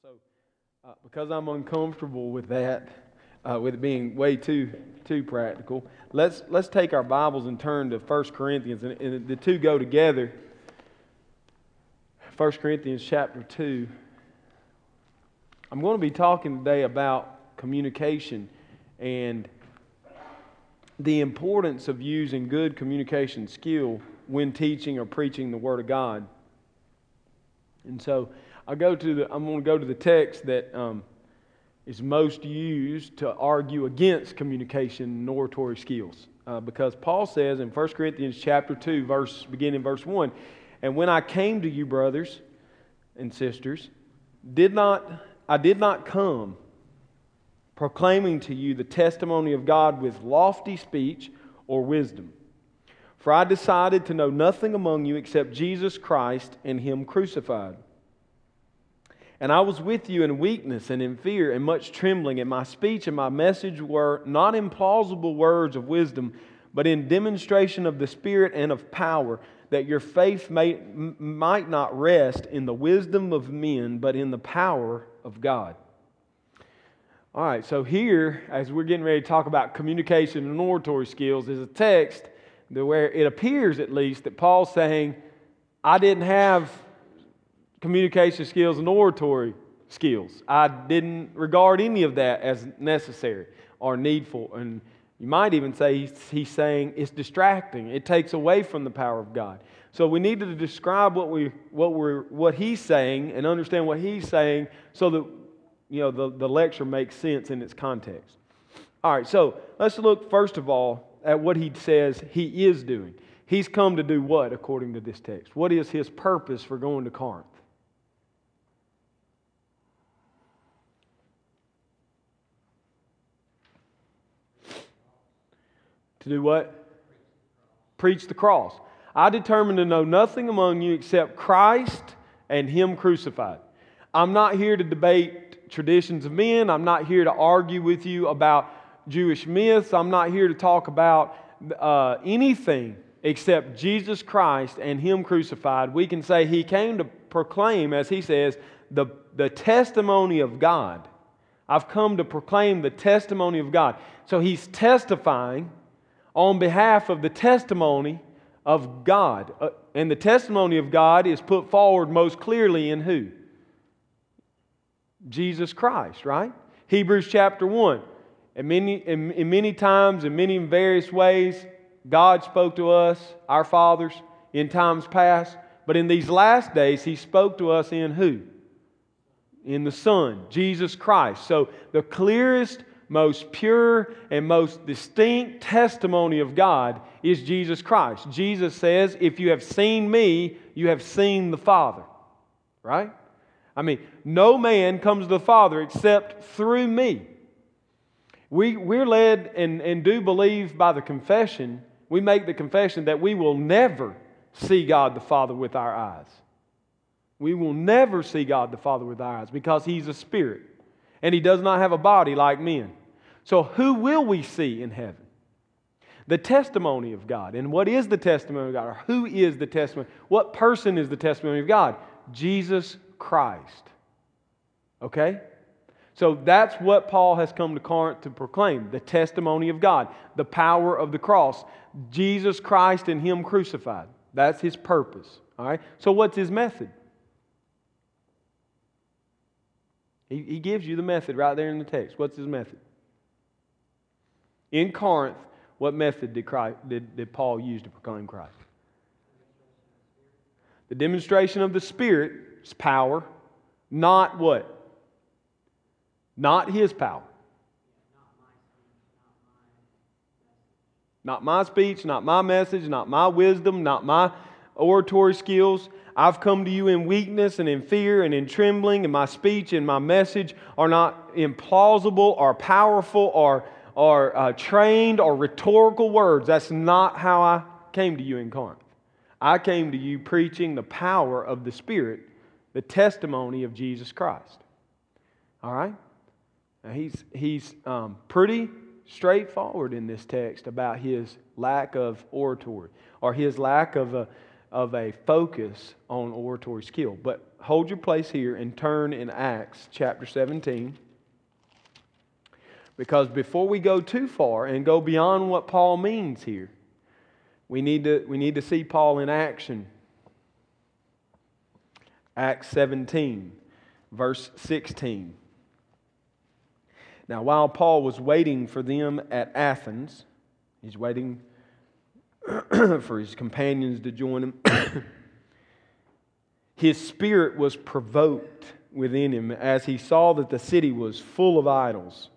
So, uh, because I'm uncomfortable with that, uh, with it being way too too practical, let's let's take our Bibles and turn to 1 Corinthians, and, and the two go together. 1 Corinthians chapter 2. I'm going to be talking today about communication and the importance of using good communication skill when teaching or preaching the Word of God. And so I go to the, I'm going to go to the text that um, is most used to argue against communication and oratory skills. Uh, because Paul says in 1 Corinthians chapter 2, verse, beginning verse 1, And when I came to you, brothers and sisters, did not, I did not come proclaiming to you the testimony of God with lofty speech or wisdom. For I decided to know nothing among you except Jesus Christ and Him crucified. And I was with you in weakness and in fear and much trembling, and my speech and my message were not in plausible words of wisdom, but in demonstration of the Spirit and of power, that your faith may, might not rest in the wisdom of men, but in the power of God. All right, so here, as we're getting ready to talk about communication and oratory skills, is a text where it appears at least that Paul's saying, I didn't have communication skills and oratory skills. I didn't regard any of that as necessary or needful. And you might even say he's, he's, saying it's distracting. It takes away from the power of God. So we need to describe what, we, what, we're, what he's saying and understand what he's saying so that you know, the, the lecture makes sense in its context. All right, so let's look first of all at what he says he is doing. He's come to do what, according to this text? What is his purpose for going to Corinth? To do what? Preach the cross. I determined to know nothing among you except Christ and Him crucified. I'm not here to debate traditions of men. I'm not here to argue with you about Jewish myths. I'm not here to talk about uh, anything except Jesus Christ and Him crucified. We can say He came to proclaim, as He says, the, the testimony of God. I've come to proclaim the testimony of God. So He's testifying on behalf of the testimony of God. Uh, and the testimony of God is put forward most clearly in who? Jesus Christ, right? Hebrews chapter 1. And many, in, in many times, in many various ways, God spoke to us, our fathers, in times past. But in these last days, He spoke to us in who? In the Son, Jesus Christ. So the clearest most pure and most distinct testimony of God is Jesus Christ. Jesus says, If you have seen me, you have seen the Father. Right? I mean, no man comes to the Father except through me. We, we're led and, and do believe by the confession, we make the confession that we will never see God the Father with our eyes. We will never see God the Father with our eyes because He's a spirit and He does not have a body like men. So, who will we see in heaven? The testimony of God. And what is the testimony of God? Or who is the testimony? What person is the testimony of God? Jesus Christ. Okay? So that's what Paul has come to Corinth to proclaim the testimony of God, the power of the cross, Jesus Christ and Him crucified. That's his purpose. All right? So, what's his method? He, he gives you the method right there in the text. What's his method? In Corinth, what method did, Christ, did, did Paul use to proclaim Christ? The demonstration of the Spirit's power, not what? Not his power. Not my speech, not my message, not my wisdom, not my oratory skills. I've come to you in weakness and in fear and in trembling, and my speech and my message are not implausible or powerful or or uh, trained or rhetorical words. That's not how I came to you in Corinth. I came to you preaching the power of the Spirit, the testimony of Jesus Christ. All right? Now he's he's um, pretty straightforward in this text about his lack of oratory or his lack of a, of a focus on oratory skill. But hold your place here and turn in Acts chapter 17. Because before we go too far and go beyond what Paul means here, we need to, we need to see Paul in action. Acts 17, verse 16. Now, while Paul was waiting for them at Athens, he's waiting for his companions to join him. his spirit was provoked within him as he saw that the city was full of idols.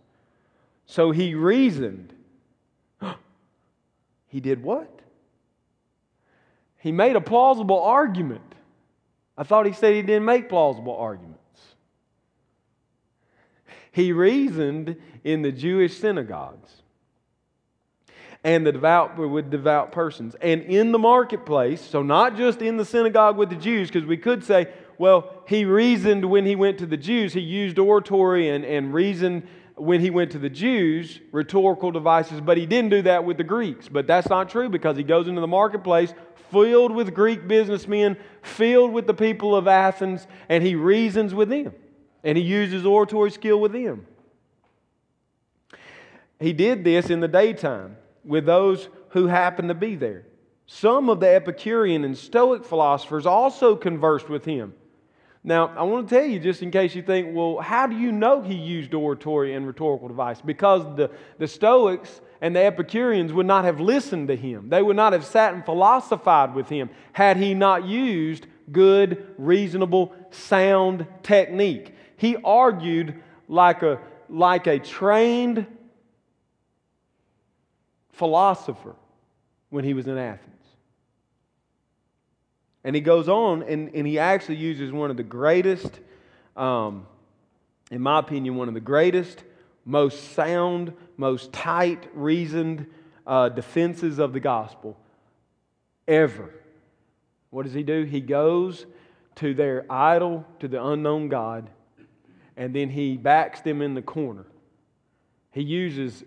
So he reasoned. he did what? He made a plausible argument. I thought he said he didn't make plausible arguments. He reasoned in the Jewish synagogues and the devout with devout persons. And in the marketplace so not just in the synagogue with the jews because we could say well he reasoned when he went to the jews. He used oratory and, and reasoned when he went to the jews rhetorical devices but he didn't do that with the greeks. But that's not true because he goes into the marketplace filled with greek businessmen filled with the people of athens and he reasons with them. And he uses oratory skill with them. He did this in the daytime with those who happened to be there. Some of the Epicurean and Stoic philosophers also conversed with him. Now, I want to tell you, just in case you think, well, how do you know he used oratory and rhetorical device? Because the, the Stoics and the Epicureans would not have listened to him. They would not have sat and philosophized with him had he not used good, reasonable, sound technique. He argued like a, like a trained philosopher when he was in Athens. And he goes on and, and he actually uses one of the greatest, um, in my opinion, one of the greatest, most sound, most tight reasoned uh, defenses of the gospel ever. What does he do? He goes to their idol, to the unknown God, and then he backs them in the corner. He uses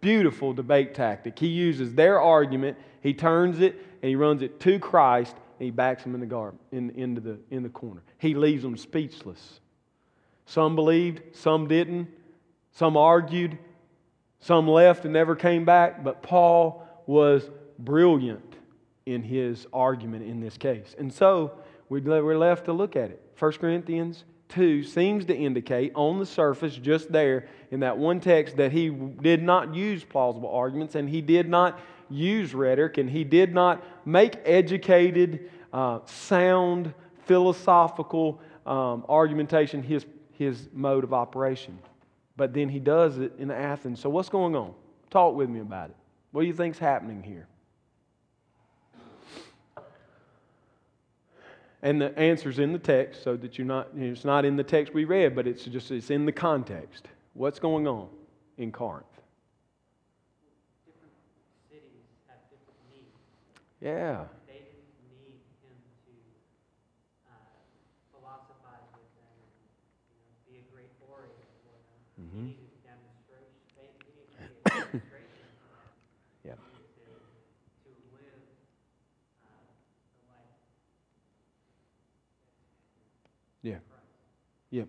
beautiful debate tactic. He uses their argument, he turns it, and he runs it to Christ, and he backs them in the garden, in, into the, in the corner. He leaves them speechless. Some believed, some didn't. Some argued, some left and never came back, but Paul was brilliant in his argument in this case. And so we're left to look at it. 1 Corinthians 2 seems to indicate on the surface, just there in that one text, that he did not use plausible arguments and he did not use rhetoric and he did not make educated, uh, sound, philosophical um, argumentation his, his mode of operation. But then he does it in Athens. So, what's going on? Talk with me about it. What do you think's happening here? And the answer's in the text, so that you're not, you know, it's not in the text we read, but it's just it's in the context. What's going on in Corinth? Different cities have different needs. Yeah. They need him to uh, philosophize with them and you know, be a great orator for them. Mm-hmm. He needed demonstration. They needed to be a demonstration for them. Yeah. To, to live uh, the life Yeah. of Christ. Yeah.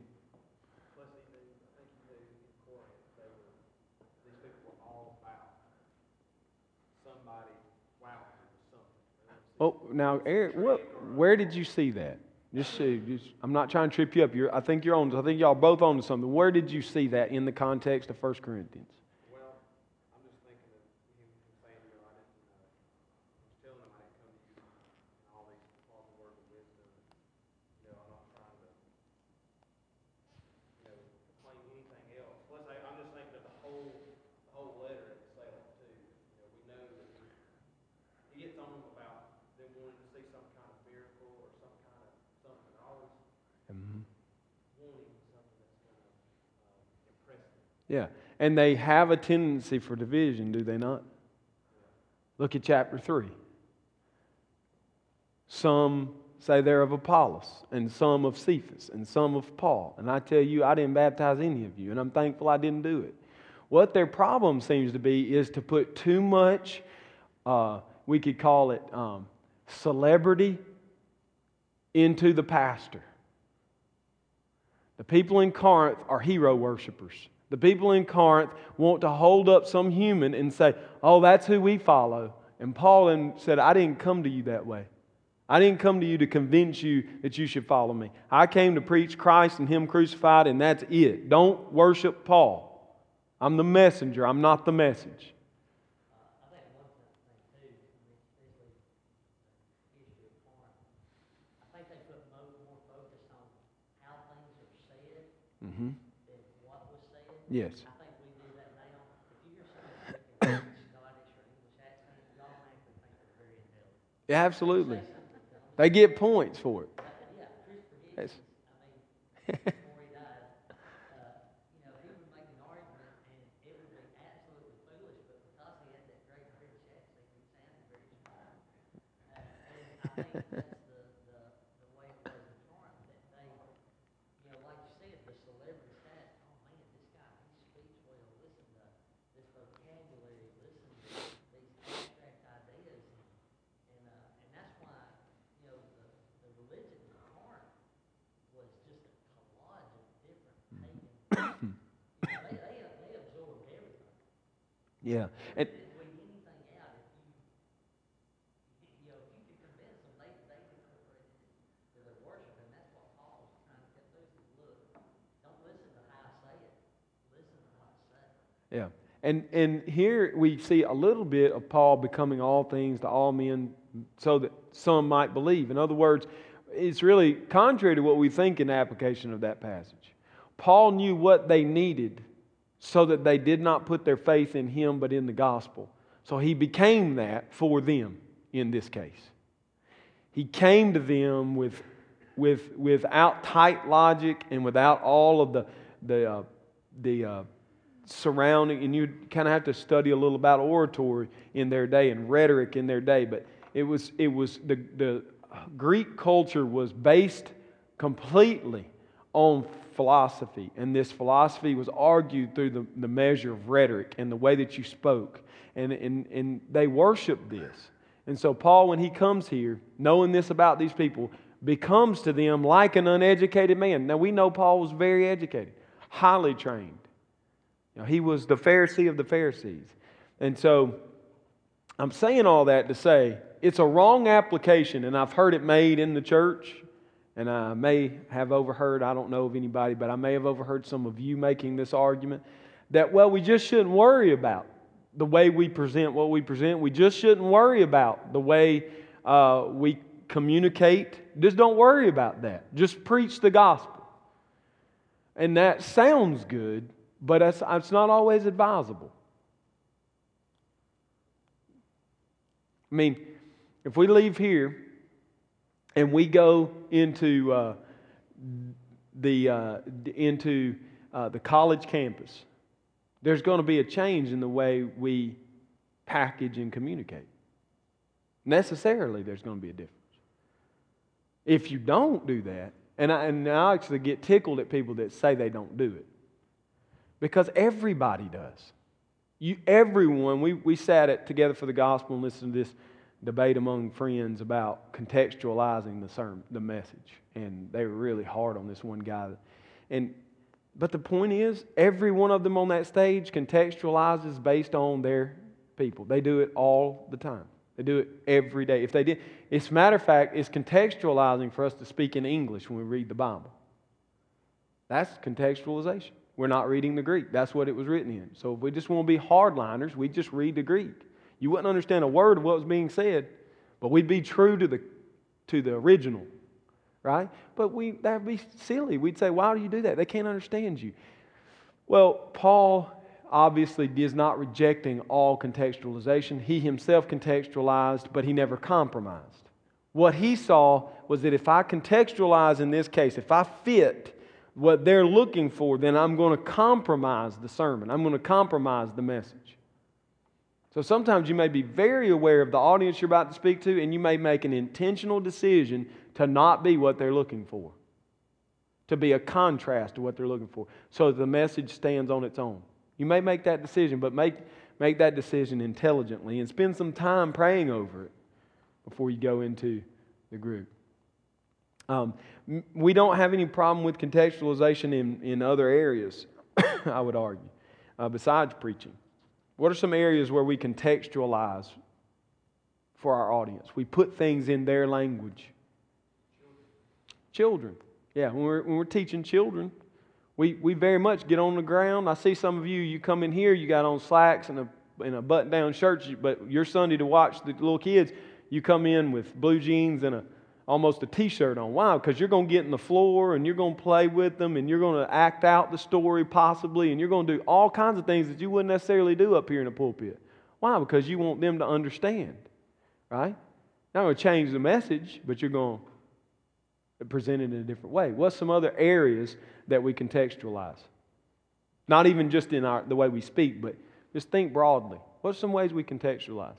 Plus, he knew, I think he knew in Corinth, they were, these people were all about somebody wowing them with something. Oh, now, Eric, what, where did you see that? Just, just I'm not trying to trip you up. You're, I think you're on. I think y'all both on to something. Where did you see that in the context of 1 Corinthians? Well, I'm just thinking of him saying, you know, I didn't, uh, I was telling him I didn't come to you in all these plausible words of wisdom. You know, I'm not trying to, you know, claim anything else. Plus, I, I'm just thinking of the whole, the whole letter itself too. You know, we know that he, he gets on them about them wanting to see some kind of miracle or some kind of something. Always Mm-hmm. wanting something that's going to uh, impress them. Yeah. And they have a tendency for division, do they not? Look at chapter 3. Some say they're of Apollos, and some of Cephas, and some of Paul. And I tell you, I didn't baptize any of you, and I'm thankful I didn't do it. What their problem seems to be is to put too much, uh, we could call it um, celebrity into the pastor. The people in Corinth are hero worshipers. The people in Corinth want to hold up some human and say, oh, that's who we follow. And Paul said, I didn't come to you that way. I didn't come to you to convince you that you should follow me. I came to preach Christ and Him crucified, and that's it. Don't worship Paul. I'm the messenger, I'm not the message. I think one thing too, I mean, especially the issue of Corinth, I think they put mo- more focus on how things are said Mm-hmm. than what was said. Yes. I think we do that now. If you hear somebody Scottish or English accent, you automatically think they're very intelligent. Yeah, absolutely. Say something, tell 'em, They get points for it. yeah, Christopher That's- Hitchens, I mean, before he died, uh, you know, he would make an argument and it would be absolutely foolish, but because he had that great British accent, he sounded very smart. Uh, and I think that's the, the, the way it was in Corinth, that they, you know, like you said, the celebrities had, oh man, this guy, he speaks well, listen to this vocabulary, listen to these abstract ideas. And, uh, and that's why, you know, the, the religion in Corinth was just a collage of different pagan. you know, they, they, they absorbed everything. Yeah. And They didn't leave anything out if you, you know, if you could convince them, they, they incorporated it to their worship, and that's what Paul was trying to get through, is look, don't listen to how I say it, listen to what I say. Yeah. And, and here we see a little bit of Paul becoming all things to all men so that some might believe. In other words, it's really contrary to what we think in the application of that passage. Paul knew what they needed so that they did not put their faith in him but in the gospel. So he became that for them in this case. He came to them with, with, without tight logic and without all of the, the, uh, the uh, surrounding, and you kind of have to study a little about oratory in their day and rhetoric in their day, but it was, it was the, the Greek culture was based completely on philosophy, and this philosophy was argued through the, the measure of rhetoric and the way that you spoke, and, and, and they worshiped this. And so, Paul, when he comes here, knowing this about these people, becomes to them like an uneducated man. Now, we know Paul was very educated, highly trained. Know, he was the Pharisee of the Pharisees. And so I'm saying all that to say it's a wrong application, and I've heard it made in the church, and I may have overheard, I don't know of anybody, but I may have overheard some of you making this argument that, well, we just shouldn't worry about the way we present what we present. We just shouldn't worry about the way uh, we communicate. Just don't worry about that. Just preach the gospel. And that sounds good, but it's, it's not always advisable. I mean, if we leave here and we go into uh, the uh, into uh, the college campus, there's going to be a change in the way we package and communicate. Necessarily, there's going to be a difference. If you don't do that, and I, and I actually get tickled at people that say they don't do it, because everybody does. You, everyone, we, we sat at, together for the gospel and listened to this debate among friends about contextualizing the sermon, the message, and they were really hard on this one guy. And but the point is, every one of them on that stage contextualizes based on their people. They do it all the time. They do it every day. If they did, it's a matter of fact, it's contextualizing for us to speak in English when we read the Bible. That's contextualization. We're not reading the Greek. That's what it was written in. So if we just want to be hardliners, we just read the Greek. You wouldn't understand a word of what was being said, but we'd be true to the, to the original, right? But we, that'd be silly. We'd say, why do you do that? They can't understand you. Well, Paul obviously is not rejecting all contextualization. He himself contextualized, but he never compromised. What he saw was that if I contextualize in this case, if I fit what they're looking for, then I'm going to compromise the sermon. I'm going to compromise the message. So sometimes you may be very aware of the audience you're about to speak to, and you may make an intentional decision to not be what they're looking for, to be a contrast to what they're looking for, so the message stands on its own. You may make that decision, but make, make that decision intelligently and spend some time praying over it before you go into the group. Um, we don't have any problem with contextualization in, in other areas, I would argue, uh, besides preaching. What are some areas where we contextualize for our audience? We put things in their language. Children. Yeah, when we're, when we're teaching children, we, we very much get on the ground. I see some of you, you come in here, you got on slacks and a, and a button down shirt, but your Sunday to watch the little kids, you come in with blue jeans and a, almost a t shirt on. Why? Because you're going to get in the floor and you're going to play with them and you're going to act out the story possibly and you're going to do all kinds of things that you wouldn't necessarily do up here in the pulpit. Why? Because you want them to understand, right? Not going to change the message, but you're going to present it in a different way. What's some other areas that we contextualize? Not even just in our, the way we speak, but just think broadly. What's some ways we contextualize?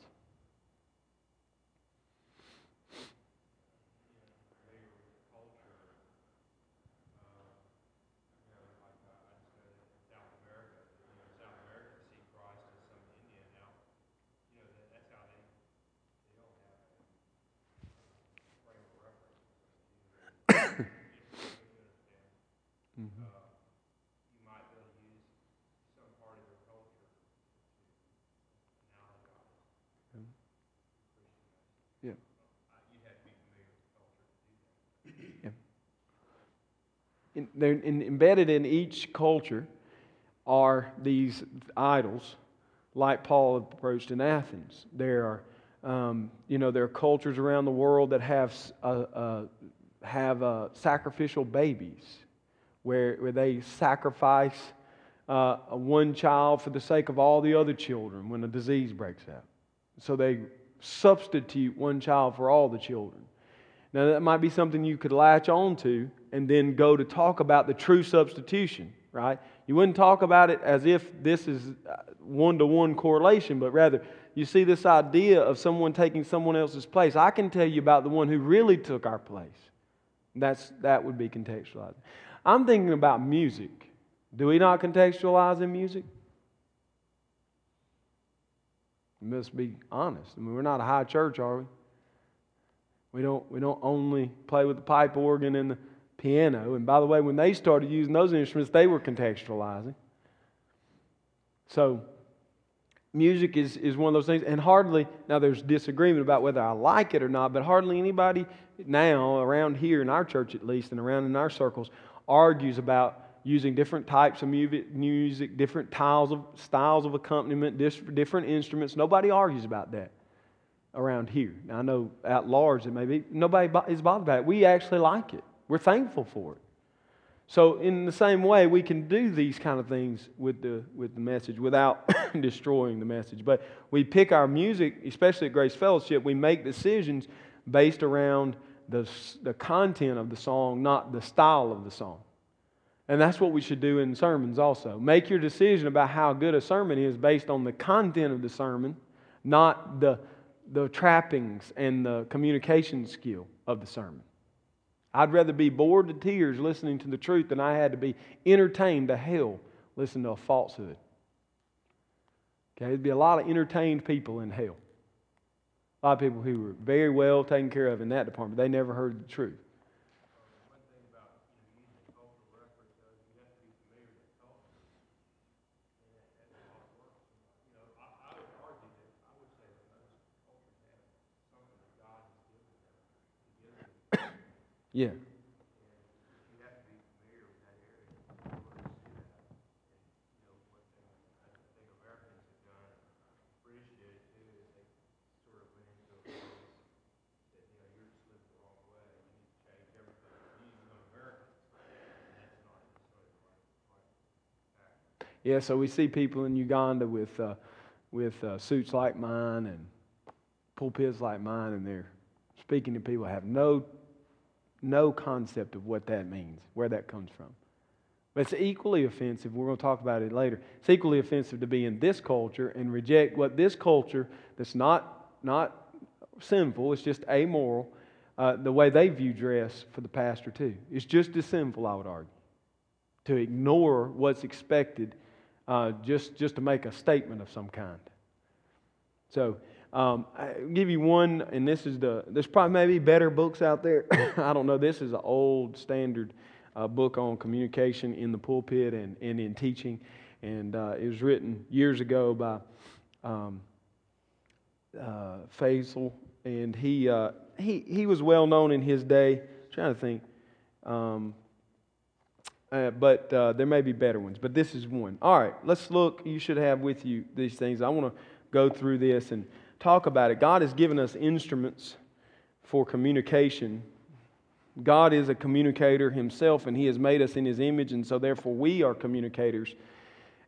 In, they're in, embedded in each culture are these idols, like Paul approached in Athens. There are, um, you know, there are cultures around the world that have uh, have uh, sacrificial babies, where where they sacrifice uh, one child for the sake of all the other children when a disease breaks out. So they substitute one child for all the children. Now that might be something you could latch on to and then go to talk about the true substitution, right? You wouldn't talk about it as if this is one to one correlation, but rather you see this idea of someone taking someone else's place. I can tell you about the one who really took our place. That's, that would be contextualizing. I'm thinking about music. Do we not contextualize in music? Must be honest. I mean, we're not a high church, are we? We don't, we don't only play with the pipe organ and the piano. And by the way, when they started using those instruments, they were contextualizing. So, music is, is one of those things. And hardly, now there's disagreement about whether I like it or not, but hardly anybody now, around here in our church at least, and around in our circles, argues about using different types of music, different styles of, styles of accompaniment, different instruments. Nobody argues about that around here. Now, I know at large it may be. Nobody is bothered by it. We actually like it. We're thankful for it. So, in the same way, we can do these kind of things with the, with the message without destroying the message. But we pick our music, especially at Grace Fellowship, we make decisions based around the, the content of the song, not the style of the song. And that's what we should do in sermons also. Make your decision about how good a sermon is based on the content of the sermon, not the, the trappings and the communication skill of the sermon. I'd rather be bored to tears listening to the truth than I had to be entertained to hell listening to a falsehood. Okay, there'd be a lot of entertained people in hell. A lot of people who were very well taken care of in that department. They never heard the truth. Yeah. Yeah, so we see people in Uganda with, uh, with uh, suits like mine and pulpits like mine, and they're speaking to people have no no concept of what that means, where that comes from. But it's equally offensive, we're going to talk about it later. It's equally offensive to be in this culture and reject what this culture that's not, not sinful, it's just amoral, uh, the way they view dress for the pastor, too. It's just as sinful, I would argue, to ignore what's expected uh, just, just to make a statement of some kind. So, Um, I'll give you one, and this is the, there's probably maybe better books out there. I don't know. This is an old standard uh, book on communication in the pulpit and, and in teaching. And uh, it was written years ago by um, uh, Fasol, and he, uh, he, he was well known in his day. I'm trying to think. Um, uh, but uh, there may be better ones, but this is one. All right, let's look. You should have with you these things. I want to go through this and talk about it. God has given us instruments for communication. God is a communicator himself, and he has made us in his image, and so therefore we are communicators.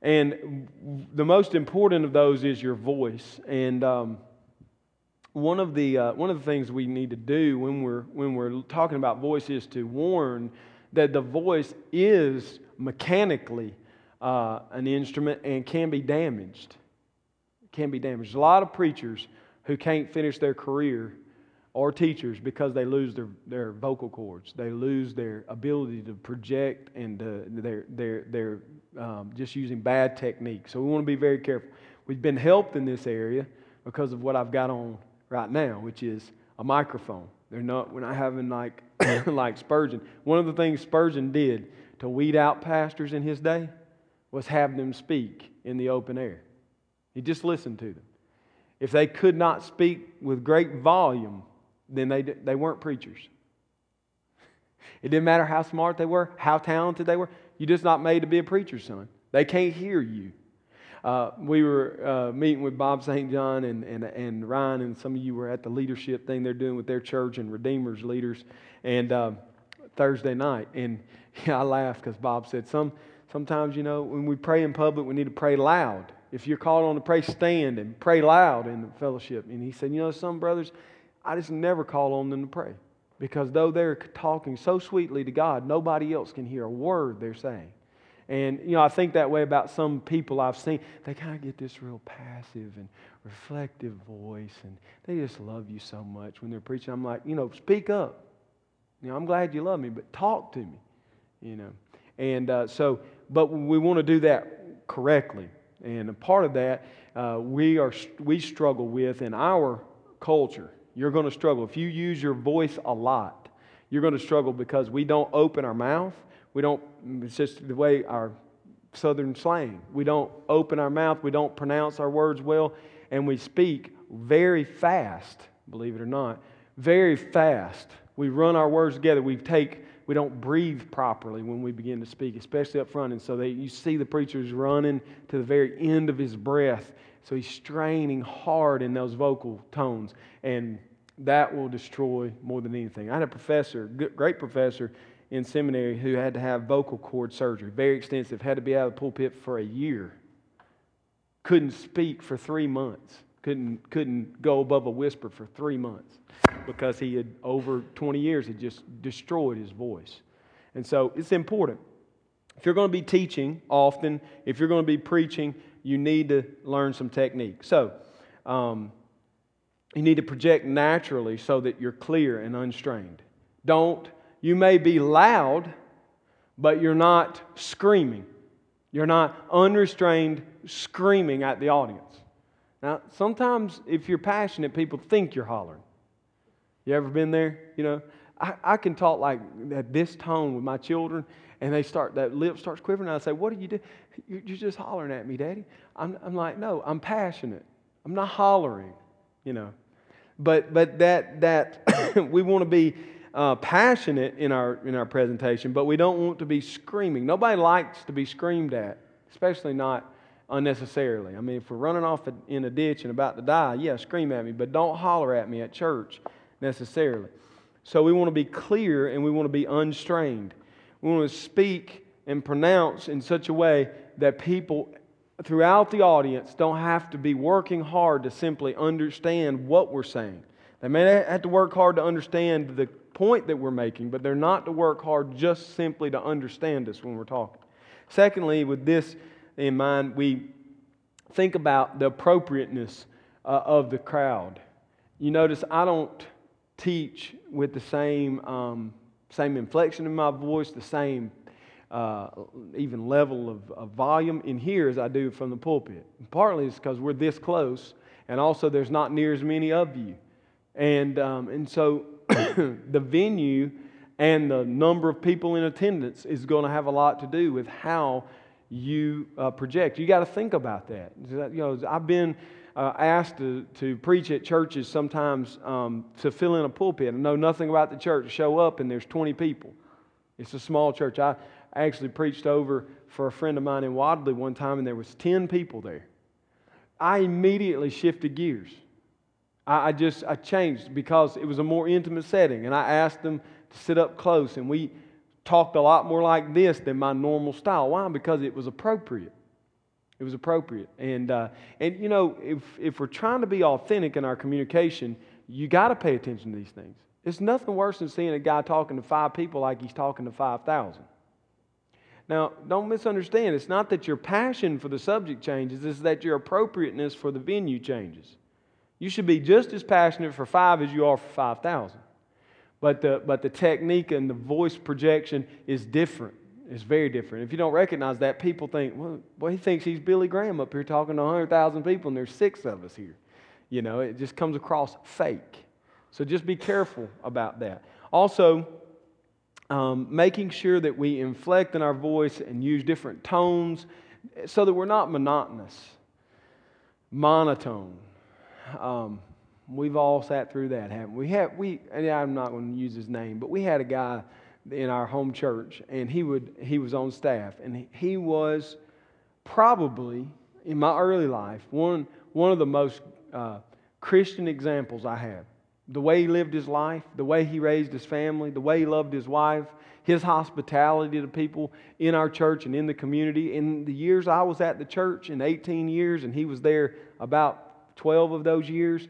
And the most important of those is your voice. And um, one of the uh, one of the things we need to do when we're when we're talking about voice is to warn that the voice is mechanically uh, an instrument and can be damaged. Can be damaged. There's a lot of preachers who can't finish their career or teachers because they lose their, their vocal cords. They lose their ability to project and uh, they're, they're, they're um, just using bad techniques. So we want to be very careful. We've been helped in this area because of what I've got on right now, which is a microphone. They're not, we're not having like, like Spurgeon. One of the things Spurgeon did to weed out pastors in his day was have them speak in the open air. He just listened to them. If they could not speak with great volume, then they, they weren't preachers. It didn't matter how smart they were, how talented they were. You're just not made to be a preacher, son. They can't hear you. Uh, we were uh, meeting with Bob St. John and, and, and Ryan, and some of you were at the leadership thing they're doing with their church and Redeemers leaders, and uh, Thursday night. And yeah, I laughed because Bob said, some, sometimes, you know, when we pray in public, we need to pray loud. If you're called on to pray, stand and pray loud in the fellowship. And he said, you know, some brothers, I just never call on them to pray because though they're talking so sweetly to God, nobody else can hear a word they're saying. And, you know, I think that way about some people I've seen. They kind of get this real passive and reflective voice, and they just love you so much when they're preaching. I'm like, you know, speak up. You know, I'm glad you love me, but talk to me, you know. And uh, so, but we want to do that correctly. And a part of that, uh, we, are, we struggle with in our culture. You're going to struggle. If you use your voice a lot, you're going to struggle because we don't open our mouth we don't, it's just the way our southern slang. We don't open our mouth, we don't pronounce our words well, and we speak very fast, believe it or not. Very fast. We run our words together. We take, we don't breathe properly when we begin to speak, especially up front. And so they, you see the preacher's running to the very end of his breath. So he's straining hard in those vocal tones. And that will destroy more than anything. I had a professor, great professor, in seminary who had to have vocal cord surgery, very extensive, had to be out of the pulpit for a year. Couldn't speak for three months. Couldn't, couldn't go above a whisper for three months because he had, over 20 years, had just destroyed his voice. And so it's important. If you're going to be teaching often, if you're going to be preaching, you need to learn some technique. So, um, you need to project naturally so that you're clear and unstrained. Don't you may be loud, but you're not screaming. You're not unrestrained screaming at the audience. Now, sometimes if you're passionate, people think you're hollering. You ever been there? You know, I, I can talk like at this tone with my children, and they start, that lip starts quivering, I say, What do you do? You're just hollering at me, Daddy. I'm, I'm like, No, I'm passionate. I'm not hollering, you know. But, but that, that we want to be uh, passionate in our, in our presentation, but we don't want to be screaming. Nobody likes to be screamed at, especially not unnecessarily. I mean, if we're running off in a ditch and about to die, yeah, scream at me, but don't holler at me at church necessarily. So we want to be clear and we want to be unstrained. We want to speak and pronounce in such a way that people throughout the audience don't have to be working hard to simply understand what we're saying. They may have to work hard to understand the point that we're making, but they're not to work hard just simply to understand us when we're talking. Secondly, with this in mind, we think about the appropriateness uh, of the crowd. You notice I don't teach with the same, um, same inflection in my voice, the same uh, even level of, of, volume in here as I do from the pulpit. Partly it's because we're this close and also there's not near as many of you. And, um, and so the venue and the number of people in attendance is going to have a lot to do with how you uh, project. You got to think about that. You know, I've been uh, asked to, to preach at churches sometimes um, to fill in a pulpit. I know nothing about the church. Show up and there's 20 people. It's a small church. I actually preached over for a friend of mine in Wadley one time, and there was 10 people there. I immediately shifted gears. I, I just I changed because it was a more intimate setting, and I asked them to sit up close, and we talked a lot more like this than my normal style. Why? Because it was appropriate. It was appropriate. And, uh, and you know, if, if we're trying to be authentic in our communication, you got to pay attention to these things. It's nothing worse than seeing a guy talking to five people like he's talking to 5,000. Now, don't misunderstand. It's not that your passion for the subject changes, it's that your appropriateness for the venue changes. You should be just as passionate for five as you are for 5,000. But the, but the technique and the voice projection is different. It's very different. If you don't recognize that, people think, well, well he thinks he's Billy Graham up here talking to 100,000 people, and there's six of us here. You know, it just comes across fake. So just be careful about that. Also, um, making sure that we inflect in our voice and use different tones so that we're not monotonous, monotone. Um, we've all sat through that, haven't we? Have, we I'm not going to use his name, but we had a guy in our home church, and he would he was on staff, and he was probably in my early life one one of the most uh, Christian examples I have the way he lived his life, the way he raised his family, the way he loved his wife, his hospitality to people in our church and in the community. In the years I was at the church, in 18 years, and he was there about 12 of those years,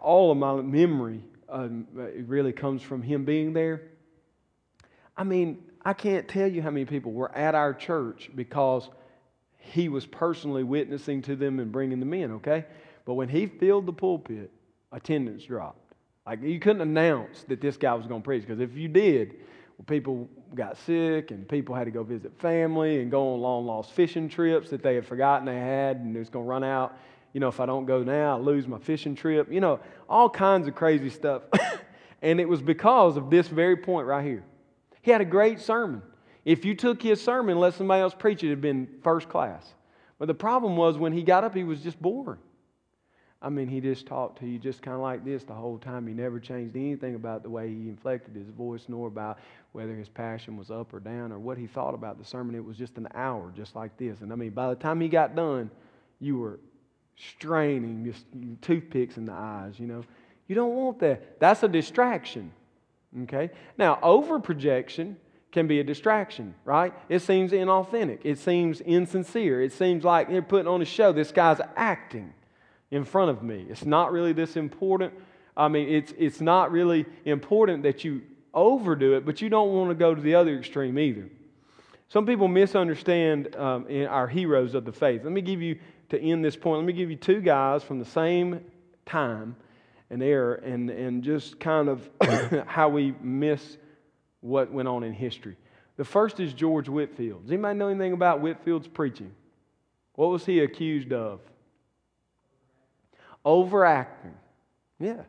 all of my memory um, really comes from him being there. I mean, I can't tell you how many people were at our church because he was personally witnessing to them and bringing them in, okay? But when he filled the pulpit, attendance dropped. Like you couldn't announce that this guy was going to preach because if you did, well, people got sick and people had to go visit family and go on long lost fishing trips that they had forgotten they had and it was going to run out. You know, if I don't go now, I lose my fishing trip. You know, all kinds of crazy stuff. and it was because of this very point right here. He had a great sermon. If you took his sermon and let somebody else preach it, it'd been first class. But the problem was when he got up, he was just boring. I mean, he just talked to you just kind of like this the whole time. He never changed anything about the way he inflected his voice, nor about whether his passion was up or down or what he thought about the sermon. It was just an hour, just like this. And I mean, by the time he got done, you were straining, just toothpicks in the eyes, you know. You don't want that. That's a distraction. Okay? Now, over projection can be a distraction, right? It seems inauthentic. It seems insincere. It seems like they're putting on a show. This guy's acting in front of me. It's not really this important. I mean, it's, it's not really important that you overdo it, but you don't want to go to the other extreme either. Some people misunderstand um, our heroes of the faith. Let me give you, to end this point, let me give you two guys from the same time and era and, and just kind of how we miss what went on in history. The first is George Whitefield. Does anybody know anything about Whitefield's preaching? What was he accused of? Overacting. Yeah.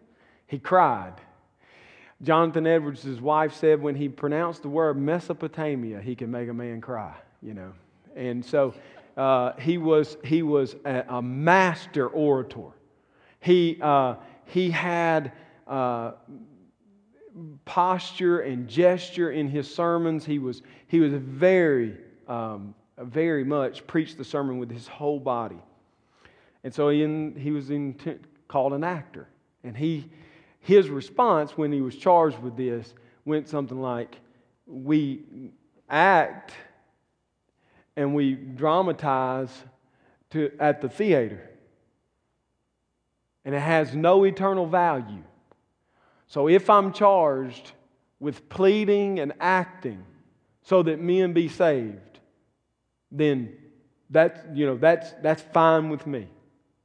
He cried. Jonathan Edwards' wife said when he pronounced the word Mesopotamia, he could make a man cry, you know. And so uh, he was, he was a, a master orator. He, uh, he had uh, posture and gesture in his sermons. He was, he was very, um, very much preached the sermon with his whole body. And so he, in, he was in, called an actor. And he, his response when he was charged with this went something like, We act and we dramatize to, at the theater. And it has no eternal value. So if I'm charged with pleading and acting so that men be saved, then that's, you know, that's, that's fine with me.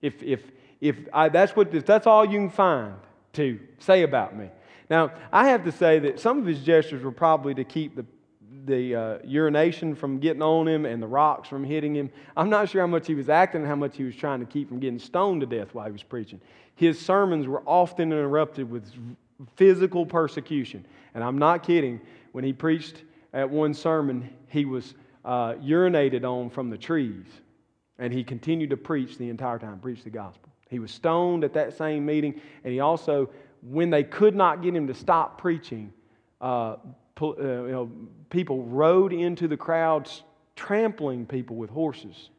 If, if, if I, that's, what, if that's all you can find to say about me. Now, I have to say that some of his gestures were probably to keep the, the uh, urination from getting on him and the rocks from hitting him. I'm not sure how much he was acting and how much he was trying to keep from getting stoned to death while he was preaching. His sermons were often interrupted with physical persecution. And I'm not kidding. When he preached at one sermon, he was uh, urinated on from the trees. And he continued to preach the entire time, preach the gospel. He was stoned at that same meeting. And he also, when they could not get him to stop preaching, uh, Uh, you know, people rode into the crowds, trampling people with horses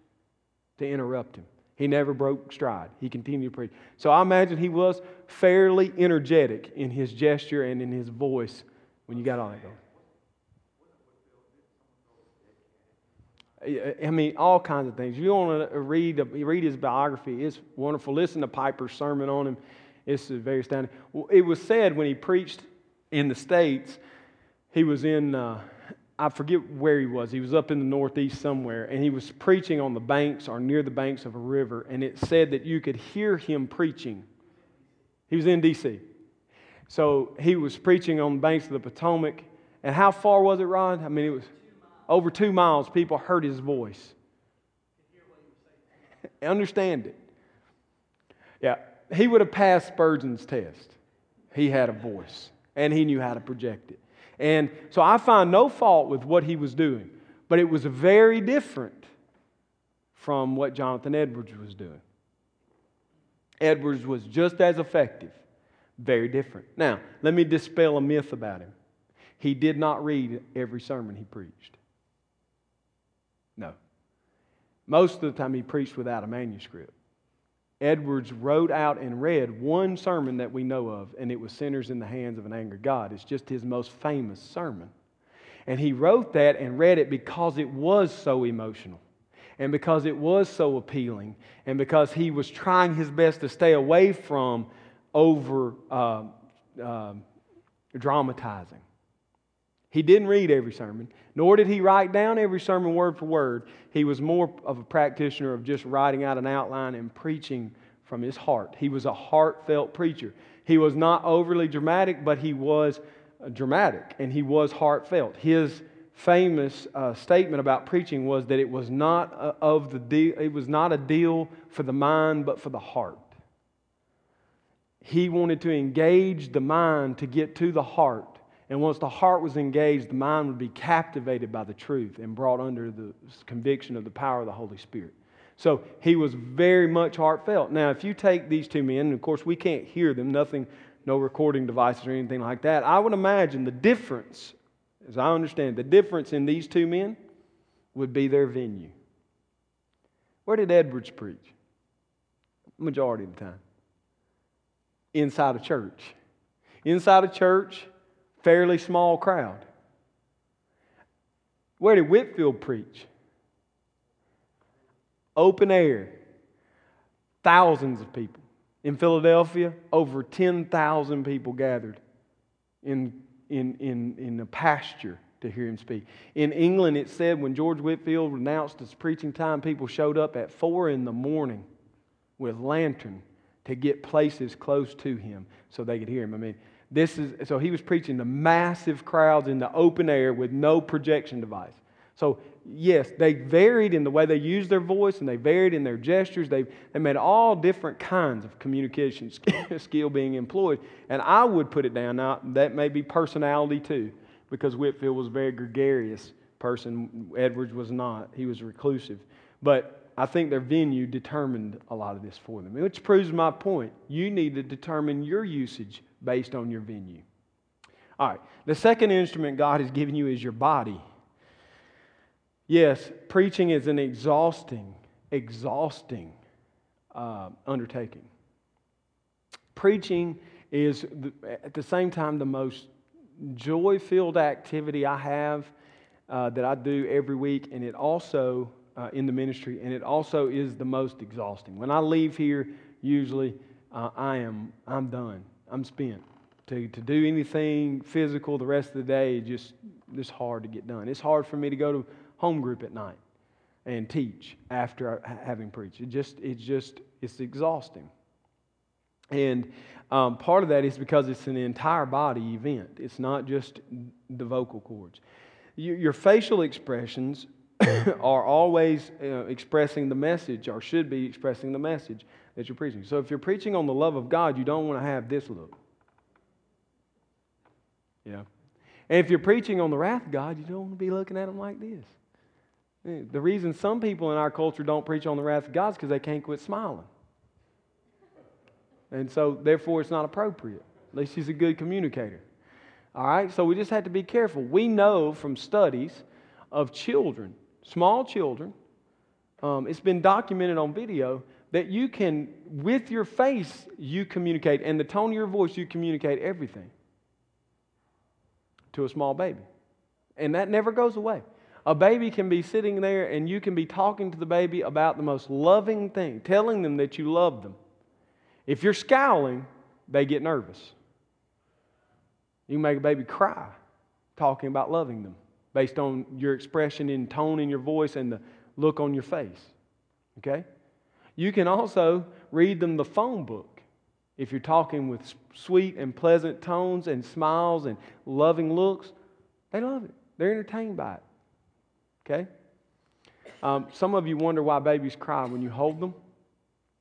to interrupt him. He never broke stride. He continued to preach. So I imagine he was fairly energetic in his gesture and in his voice when you got all that going. I mean, all kinds of things. If you want to read, read his biography, it's wonderful. Listen to Piper's sermon on him. It's very astounding. It was said when he preached in the States, he was in, uh, I forget where he was. He was up in the Northeast somewhere, and he was preaching on the banks or near the banks of a river, and it said that you could hear him preaching. He was in D.C. So he was preaching on the banks of the Potomac. And how far was it, Ron? I mean, it was over two miles. People heard his voice. Understand it. Yeah, he would have passed Spurgeon's test. He had a voice, and he knew how to project it. And so I find no fault with what he was doing, but it was very different from what Jonathan Edwards was doing. Edwards was just as effective, very different. Now, let me dispel a myth about him. He did not read every sermon he preached. No. Most of the time, he preached without a manuscript. Edwards wrote out and read one sermon that we know of, and it was Sinners in the Hands of an Angry God. It's just his most famous sermon. And he wrote that and read it because it was so emotional, and because it was so appealing, and because he was trying his best to stay away from over uh, uh, dramatizing. He didn't read every sermon, nor did he write down every sermon word for word. He was more of a practitioner of just writing out an outline and preaching from his heart. He was a heartfelt preacher. He was not overly dramatic, but he was uh, dramatic and he was heartfelt. His famous uh, statement about preaching was that it was not uh, of the it was not a deal for the mind, but for the heart. He wanted to engage the mind to get to the heart and once the heart was engaged, the mind would be captivated by the truth and brought under the conviction of the power of the Holy Spirit. So he was very much heartfelt. Now, if you take these two men, and of course we can't hear them, nothing, no recording devices or anything like that, I would imagine the difference, as I understand, the difference in these two men would be their venue. Where did Edwards preach? Majority of the time. Inside a church. Inside a church, fairly small crowd. Where did Whitefield preach? Open air. Thousands of people. In Philadelphia, over 10,000 people gathered in, in, in, in a pasture to hear him speak. In England, it said when George Whitefield announced his preaching time, people showed up at four in the morning with lantern to get places close to him so they could hear him. I mean, this is, so he was preaching to massive crowds in the open air with no projection device. So, yes, they varied in the way they used their voice and they varied in their gestures. They, they made all different kinds of communication skill being employed. And I would put it down. Now, that may be personality too, because Whitefield was a very gregarious person. Edwards was not, he was reclusive. But I think their venue determined a lot of this for them, which proves my point. You need to determine your usage based on your venue. All right, the second instrument God has given you is your body. Yes, preaching is an exhausting, exhausting uh, undertaking. Preaching is, at the same time, the most joy filled activity I have uh, that I do every week, and it also uh, in the ministry, and it also is the most exhausting. When I leave here, usually uh, I am I'm done. I'm spent. To, to do anything physical the rest of the day, just it's hard to get done. It's hard for me to go to home group at night and teach after having preached. It just, it's just, it's exhausting. And um, part of that is because it's an entire body event. It's not just the vocal cords. You, your facial expressions are always uh, expressing the message, or should be expressing the message that you're preaching. So if you're preaching on the love of God, you don't want to have this look. Yeah. And if you're preaching on the wrath of God, you don't want to be looking at them like this. The reason some people in our culture don't preach on the wrath of God is because they can't quit smiling. And so, therefore, it's not appropriate. At least he's a good communicator. All right? So, we just have to be careful. We know from studies of children, small children, um, it's been documented on video that you can, with your face, you communicate, and the tone of your voice, you communicate everything to a small baby. And that never goes away. A baby can be sitting there and you can be talking to the baby about the most loving thing, telling them that you love them. If you're scowling, they get nervous. You make a baby cry talking about loving them based on your expression in tone in your voice and the look on your face. Okay? You can also read them the phone book. If you're talking with sweet and pleasant tones and smiles and loving looks, they love it. They're entertained by it. Okay? Um, some of you wonder why babies cry when you hold them.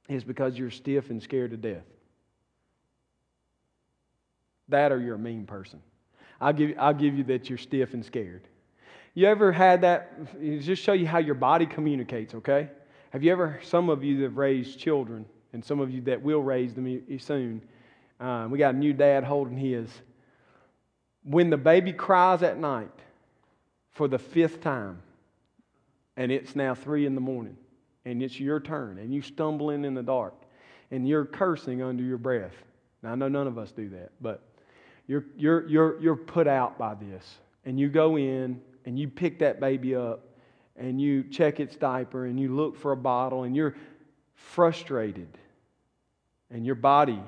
It's because you're stiff and scared to death. That or you're a mean person. I'll give, I'll give you that you're stiff and scared. You ever had that? Just show you how your body communicates, okay? Have you ever, some of you that have raised children, and some of you that will raise them soon, um, we got a new dad holding his. When the baby cries at night for the fifth time, and it's now three in the morning, and it's your turn, and you stumbling in the dark, and you're cursing under your breath. Now, I know none of us do that, but you're, you're, you're, you're put out by this. And you go in and you pick that baby up and you check its diaper and you look for a bottle and you're frustrated. And your body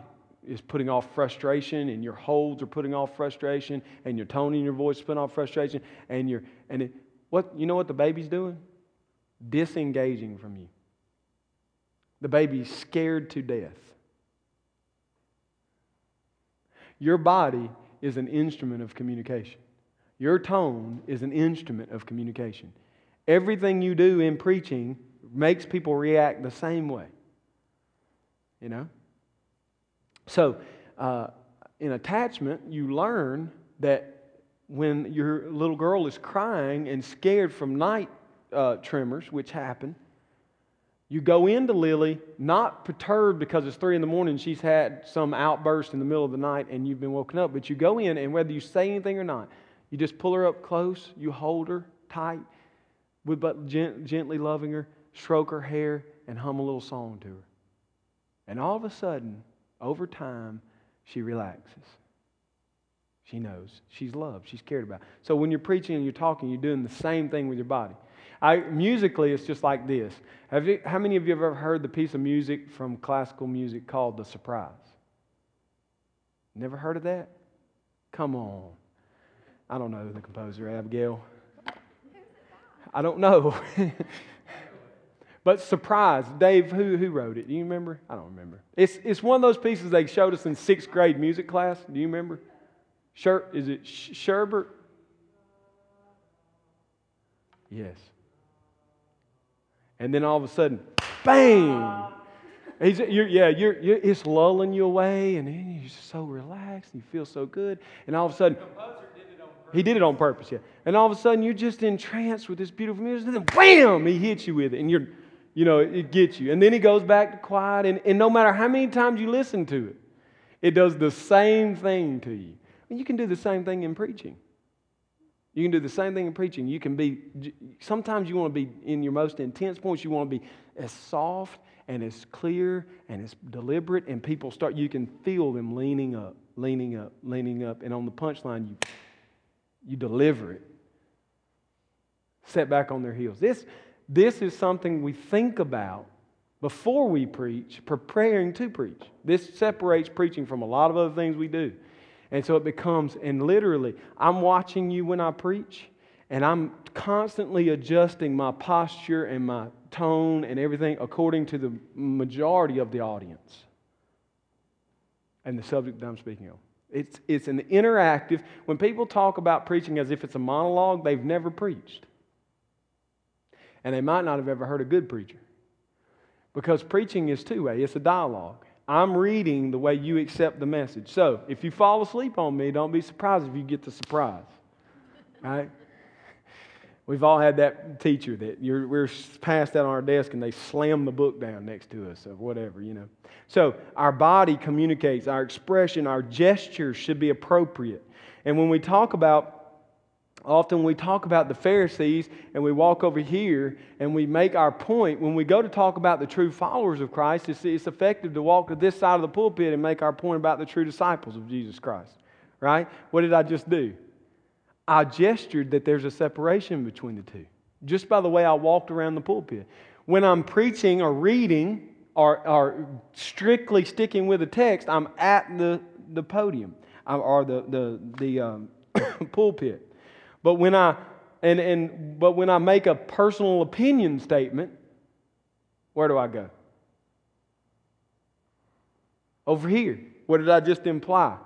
is putting off frustration and your holds are putting off frustration and your tone in your voice is putting off frustration and you're and it, what you know what the baby's doing? disengaging from you. The baby's scared to death. Your body is an instrument of communication. Your tone is an instrument of communication. Everything you do in preaching makes people react the same way. You know? So, uh, in attachment, you learn that when your little girl is crying and scared from night uh, tremors, which happen. You go into Lily not perturbed because it's three in the morning, she's had some outburst in the middle of the night and you've been woken up, but you go in and whether you say anything or not, you just pull her up close, you hold her tight, with but gent- gently loving her, stroke her hair, and hum a little song to her. And all of a sudden, over time, she relaxes. She knows she's loved, she's cared about. So when you're preaching and you're talking, you're doing the same thing with your body. I, musically, it's just like this. Have you, how many of you have ever heard the piece of music from classical music called The Surprise? Never heard of that? Come on. I don't know the composer, Abigail. I don't know. but Surprise, Dave, who, who wrote it? Do you remember? I don't remember. It's, it's one of those pieces they showed us in sixth grade music class. Do you remember? Sher, is it Sherbert? Yes. And then all of a sudden, bang! He's, you're, yeah, you're, you're, it's lulling you away, and then you're so relaxed, and you feel so good. And all of a sudden, he did it on purpose, yeah. And all of a sudden, you're just entranced with this beautiful music, and then wham, he hits you with it, and you're, you know, it gets you. And then he goes back to quiet, and, and no matter how many times you listen to it, it does the same thing to you. And you can do the same thing in preaching. You can do the same thing in preaching. You can be, sometimes you want to be in your most intense points, you want to be as soft and as clear and as deliberate, and people start, you can feel them leaning up, leaning up, leaning up, and on the punchline, you, you deliver it. Set back on their heels. This, this is something we think about before we preach, preparing to preach. This separates preaching from a lot of other things we do. And so it becomes, and literally, I'm watching you when I preach, and I'm constantly adjusting my posture and my tone and everything according to the majority of the audience and the subject that I'm speaking of. It's, it's an interactive. When people talk about preaching as if it's a monologue, they've never preached. And they might not have ever heard a good preacher. Because preaching is two way, it's a dialogue. I'm reading the way you accept the message. So if you fall asleep on me, don't be surprised if you get the surprise. Right? We've all had that teacher that we're passed out on our desk and they slam the book down next to us or whatever, you know. So our body communicates, our expression, our gestures should be appropriate. And when we talk about, often we talk about the Pharisees and we walk over here and we make our point. When we go to talk about the true followers of Christ, it's, it's effective to walk to this side of the pulpit and make our point about the true disciples of Jesus Christ, right? What did I just do? I gestured that there's a separation between the two, just by the way I walked around the pulpit. When I'm preaching or reading or, or strictly sticking with the text, I'm at the, the podium or the, the, the um, pulpit. But when I and, and but when I make a personal opinion statement, where do I go? Over here. What did I just imply?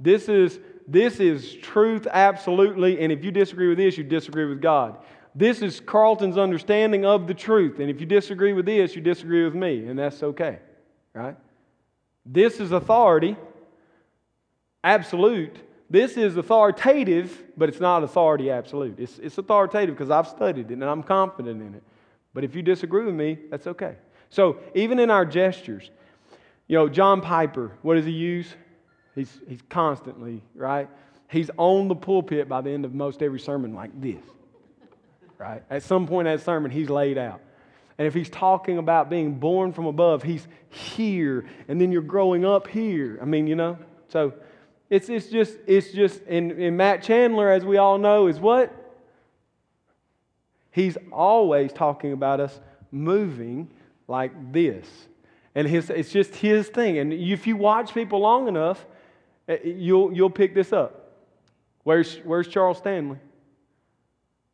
This is this is truth absolutely, and if you disagree with this, you disagree with God. This is Carlton's understanding of the truth, and if you disagree with this, you disagree with me, and that's okay, right? This is authority, absolute. This is authoritative, but it's not authority absolute. It's, it's authoritative because I've studied it and I'm confident in it. But if you disagree with me, that's okay. So even in our gestures, you know, John Piper, what does he use? He's, he's constantly, right? He's on the pulpit by the end of most every sermon like this, right? At some point in that sermon, he's laid out. And if he's talking about being born from above, he's here, and then you're growing up here. I mean, you know? So it's, it's just, it's just, and, and Matt Chandler, as we all know, is what? He's always talking about us moving like this. And his, it's just his thing. And if you watch people long enough, Eh, eh, you'll, you'll pick this up. Where's, where's Charles Stanley?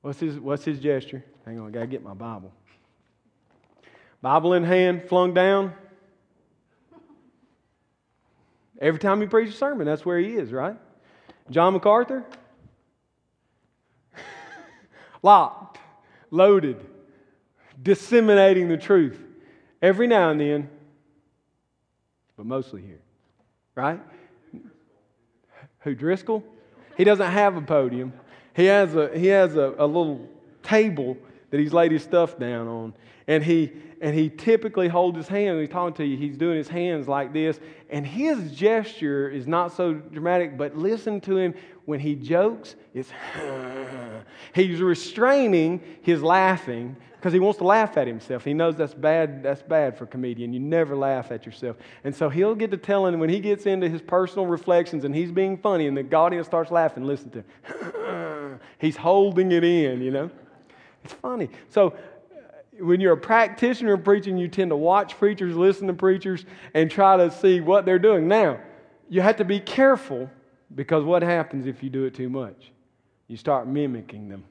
What's his, what's his gesture? Hang on, I got to get my Bible. Bible in hand, flung down. Every time he preaches a sermon, that's where he is, right? John MacArthur? Locked, loaded, disseminating the truth every now and then, but mostly here, right? Who, Driscoll? He doesn't have a podium. He has a, he has a, a little table that he's laid his stuff down on. And he, and he typically holds his hand he's talking to you. He's doing his hands like this. And his gesture is not so dramatic, but listen to him when he jokes. It's he's restraining his laughing because he wants to laugh at himself. He knows that's bad, that's bad for a comedian. You never laugh at yourself. And so he'll get to telling when he gets into his personal reflections and he's being funny and the audience starts laughing, listen to him. he's holding it in, you know? It's funny. So uh, when you're a practitioner of preaching, you tend to watch preachers, listen to preachers, and try to see what they're doing. Now, you have to be careful because what happens if you do it too much? You start mimicking them.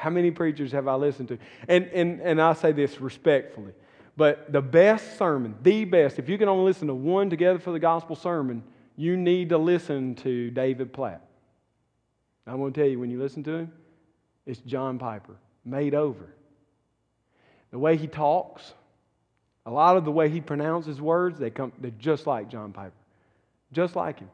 How many preachers have I listened to? And, and, and I say this respectfully, but the best sermon, the best, if you can only listen to one together for the gospel sermon, you need to listen to David Platt. I'm going to tell you, when you listen to him, it's John Piper, made over. The way he talks, a lot of the way he pronounces words, they come, they're just like John Piper, just like him.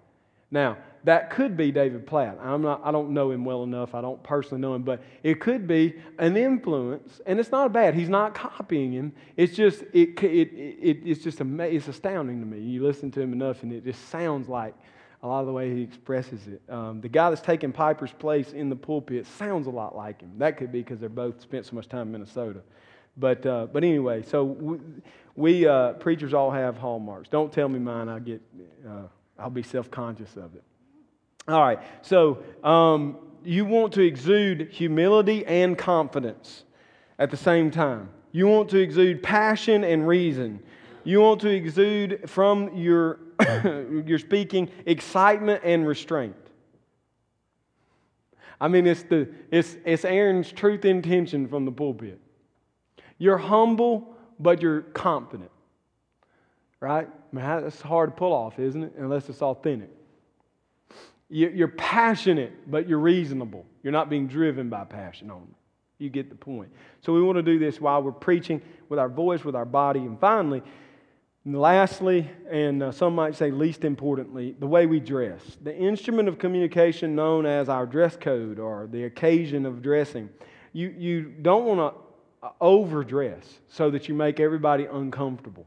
Now, that could be David Platt. I'm not, I don't know him well enough. I don't personally know him, but it could be an influence, and it's not bad. He's not copying him. It's just, it, it, it, it's just it's astounding to me. You listen to him enough, and it just sounds like a lot of the way he expresses it. Um, the guy that's taking Piper's place in the pulpit sounds a lot like him. That could be because they're both spent so much time in Minnesota. But, uh, but anyway, so we, we uh, preachers all have hallmarks. Don't tell me mine. I get. Uh, I'll be self conscious of it. All right, so um, you want to exude humility and confidence at the same time. You want to exude passion and reason. You want to exude from your, your speaking excitement and restraint. I mean, it's, the, it's, it's Aaron's truth intention from the pulpit. You're humble, but you're confident. Right? Mean, that's hard to pull off, isn't it? Unless it's authentic. You- You're passionate, but you're reasonable. You're not being driven by passion only. You get the point. So we want to do this while we're preaching with our voice, with our body, and finally, and lastly, and uh, some might say least importantly, the way we dress. The instrument of communication known as our dress code or the occasion of dressing. You, you don't want to overdress so that you make everybody uncomfortable.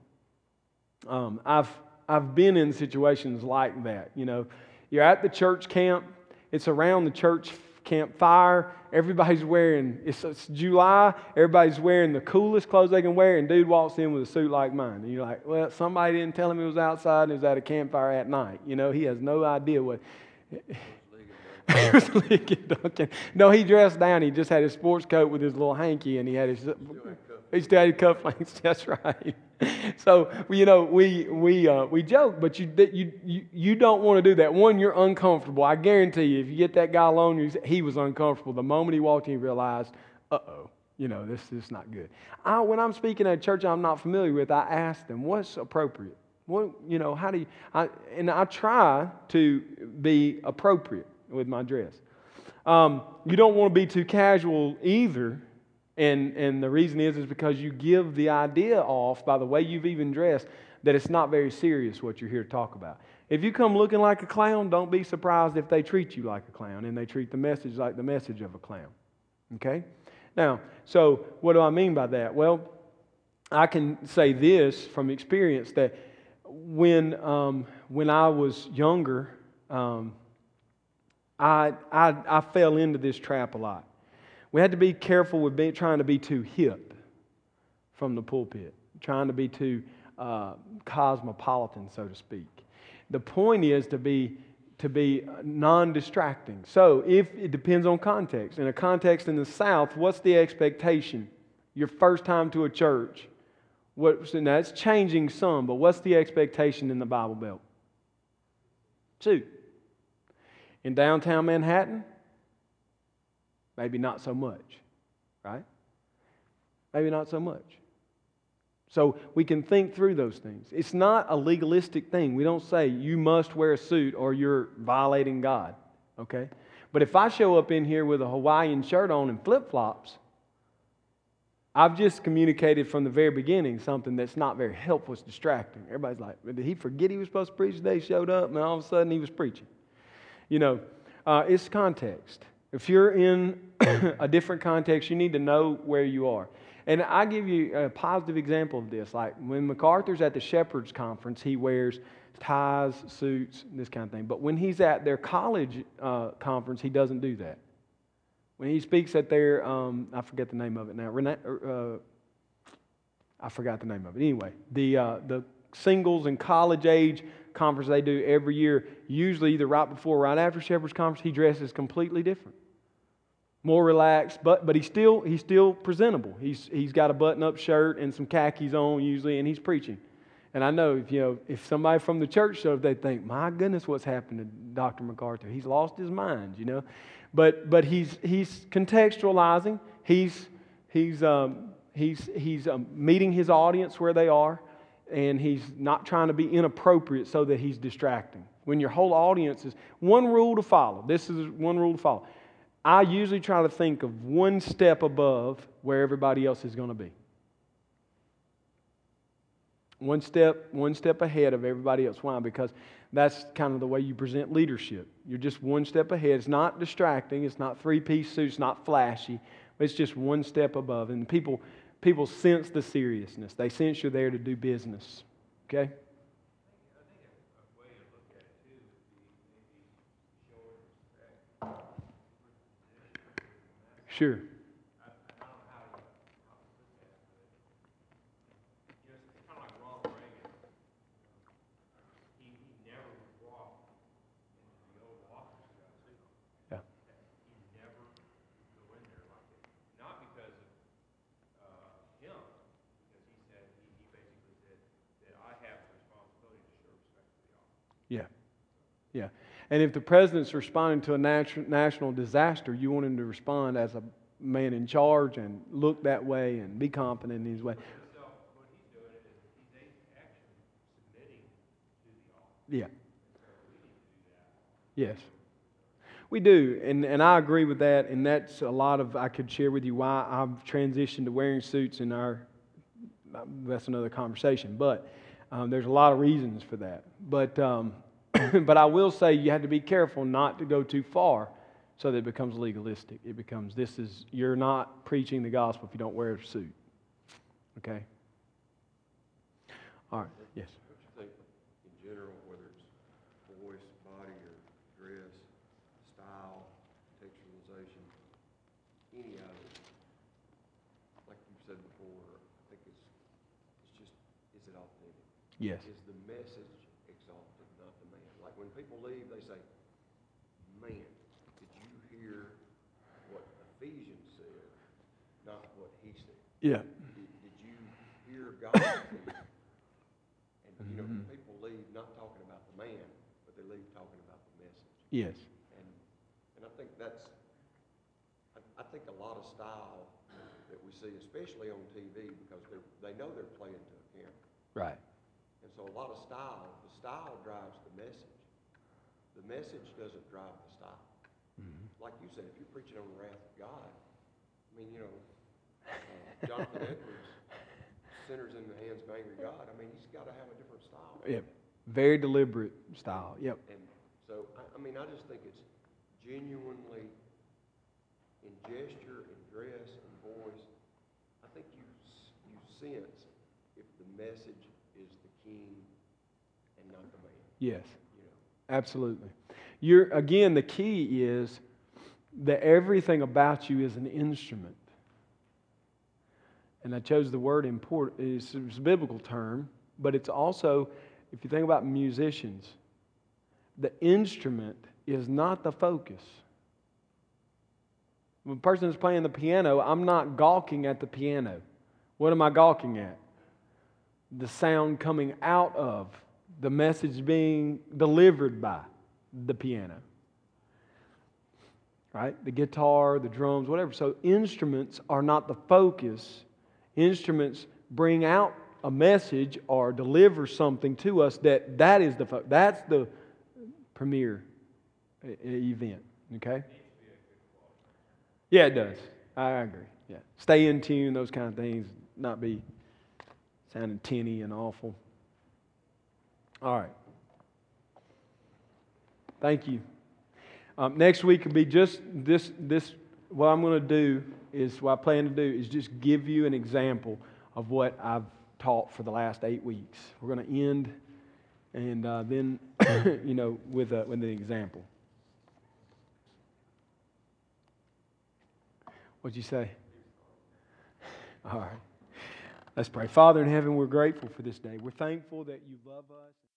Um, I've, I've been in situations like that. You know, you're at the church camp, it's around the church campfire. Everybody's wearing, it's, it's July, everybody's wearing the coolest clothes they can wear, and dude walks in with a suit like mine. And you're like, well, somebody didn't tell him he was outside and he was at a campfire at night. You know, he has no idea what. no, he dressed down. He just had his sports coat with his little hanky, and he had his. He still had cufflinks. That's right. So you know, we we uh, we joke, but you you you, don't want to do that. One, you're uncomfortable. I guarantee you, if you get that guy alone, he was uncomfortable. The moment he walked in, he realized, uh oh, you know, this is not good. I, when I'm speaking at a church I'm not familiar with, I ask them, what's appropriate? What you know, how do you? I, and I try to be appropriate with my dress. Um, you don't want to be too casual either. And, and the reason is, is because you give the idea off by the way you've even dressed that it's not very serious what you're here to talk about. If you come looking like a clown, don't be surprised if they treat you like a clown and they treat the message like the message of a clown. Okay? Now, so what do I mean by that? Well, I can say this from experience that when, um, when I was younger, um, I, I, I fell into this trap a lot. We had to be careful with being, trying to be too hip from the pulpit, trying to be too uh, cosmopolitan, so to speak. The point is to be to be non-distracting. So, if it depends on context. In a context in the South, what's the expectation? Your first time to a church. What, now it's changing some, but what's the expectation in the Bible Belt? Suit. In downtown Manhattan, maybe not so much, right? Maybe not so much. So we can think through those things. It's not a legalistic thing. We don't say you must wear a suit or you're violating God, okay? But if I show up in here with a Hawaiian shirt on and flip flops, I've just communicated from the very beginning something that's not very helpful. It's distracting. Everybody's like, did he forget he was supposed to preach today? He showed up, and all of a sudden he was preaching. You know, uh, it's context. If you're in a different context, you need to know where you are. And I give you a positive example of this. Like when MacArthur's at the Shepherds Conference, he wears ties, suits, this kind of thing. But when he's at their college uh, conference, he doesn't do that. When he speaks at their, um, I forget the name of it now. Rena- uh, I forgot the name of it. Anyway, the uh, the singles and college age conference they do every year, usually either right before or right after Shepherd's Conference, he dresses completely different. More relaxed, but, but he's, still, he's still presentable. He's, he's got a button up shirt and some khakis on usually, and he's preaching. And I know if, you know, if somebody from the church shows, they think, my goodness, what's happened to Dr. MacArthur? He's lost his mind, you know. But, but he's, he's contextualizing. He's, he's, um, he's, he's um, meeting his audience where they are and he's not trying to be inappropriate so that he's distracting. When your whole audience is one rule to follow, this is one rule to follow. I usually try to think of one step above where everybody else is going to be. One step, one step ahead of everybody else. Why? Because that's kind of the way you present leadership. You're just one step ahead. It's not distracting. It's not three-piece suits. Not flashy. It's just one step above. And people, people sense the seriousness. They sense you're there to do business. Okay? Sure. Yeah. Yeah. Yeah. And if the president's responding to a natu- national disaster, you want him to respond as a man in charge and look that way and be confident in his way. Yeah. Yes. We do, and, and I agree with that, and that's a lot of, I could share with you why I've transitioned to wearing suits in our, that's another conversation, but um, there's a lot of reasons for that. But, um, but I will say you have to be careful not to go too far so that it becomes legalistic. It becomes, this is, you're not preaching the gospel if you don't wear a suit. Okay? All right, yes. Don't you think, in general, whether it's voice, body, or dress, style, textualization, any of it, like you said before, I think it's, it's just, is it authentic? Yes. Is the message exalted, not the man? Like when people leave, they say, man, did you hear what Ephesians said, not what he said? Yeah. Did, did you hear God? And, you know, Mhm. people leave not talking about the man, but they leave talking about the message. Yes. And, and I think that's, I, I think a lot of style that we see, especially on TV, because they're, they know they're playing to a camera. Right. And so a lot of style, the style drives the message. The message doesn't drive the style. Like you said, if you're preaching on the wrath of God, I mean, you know, Jonathan Edwards, sinners in the hands of angry God, I mean, he's got to have a different style. Yep. Very deliberate style. Yep. And so, I, I mean, I just think it's genuinely in gesture and dress and voice. I think you, you sense if the message is the king and not the man, Yes. you know. Absolutely. You're, again, the key is that everything about you is an instrument. And I chose the word import. It's, it's a biblical term, but it's also, if you think about musicians, the instrument is not the focus. When a person is playing the piano, I'm not gawking at the piano. What am I gawking at? The sound coming out of, the message being delivered by the piano. Right? The guitar, the drums, whatever. So instruments are not the focus. Instruments bring out a message or deliver something to us that that is the that's the premier event. Okay? Yeah, it does. I agree. Yeah. Stay in tune, those kind of things, not be sounding tinny and awful. All right. Thank you. Um, next week will be just this. This what I'm going to do is what I plan to do is just give you an example of what I've taught for the last eight weeks. We're going to end, and uh, then you know with a, with an example. What'd you say? All right. Let's pray. Father in heaven, we're grateful for this day. We're thankful that you love us.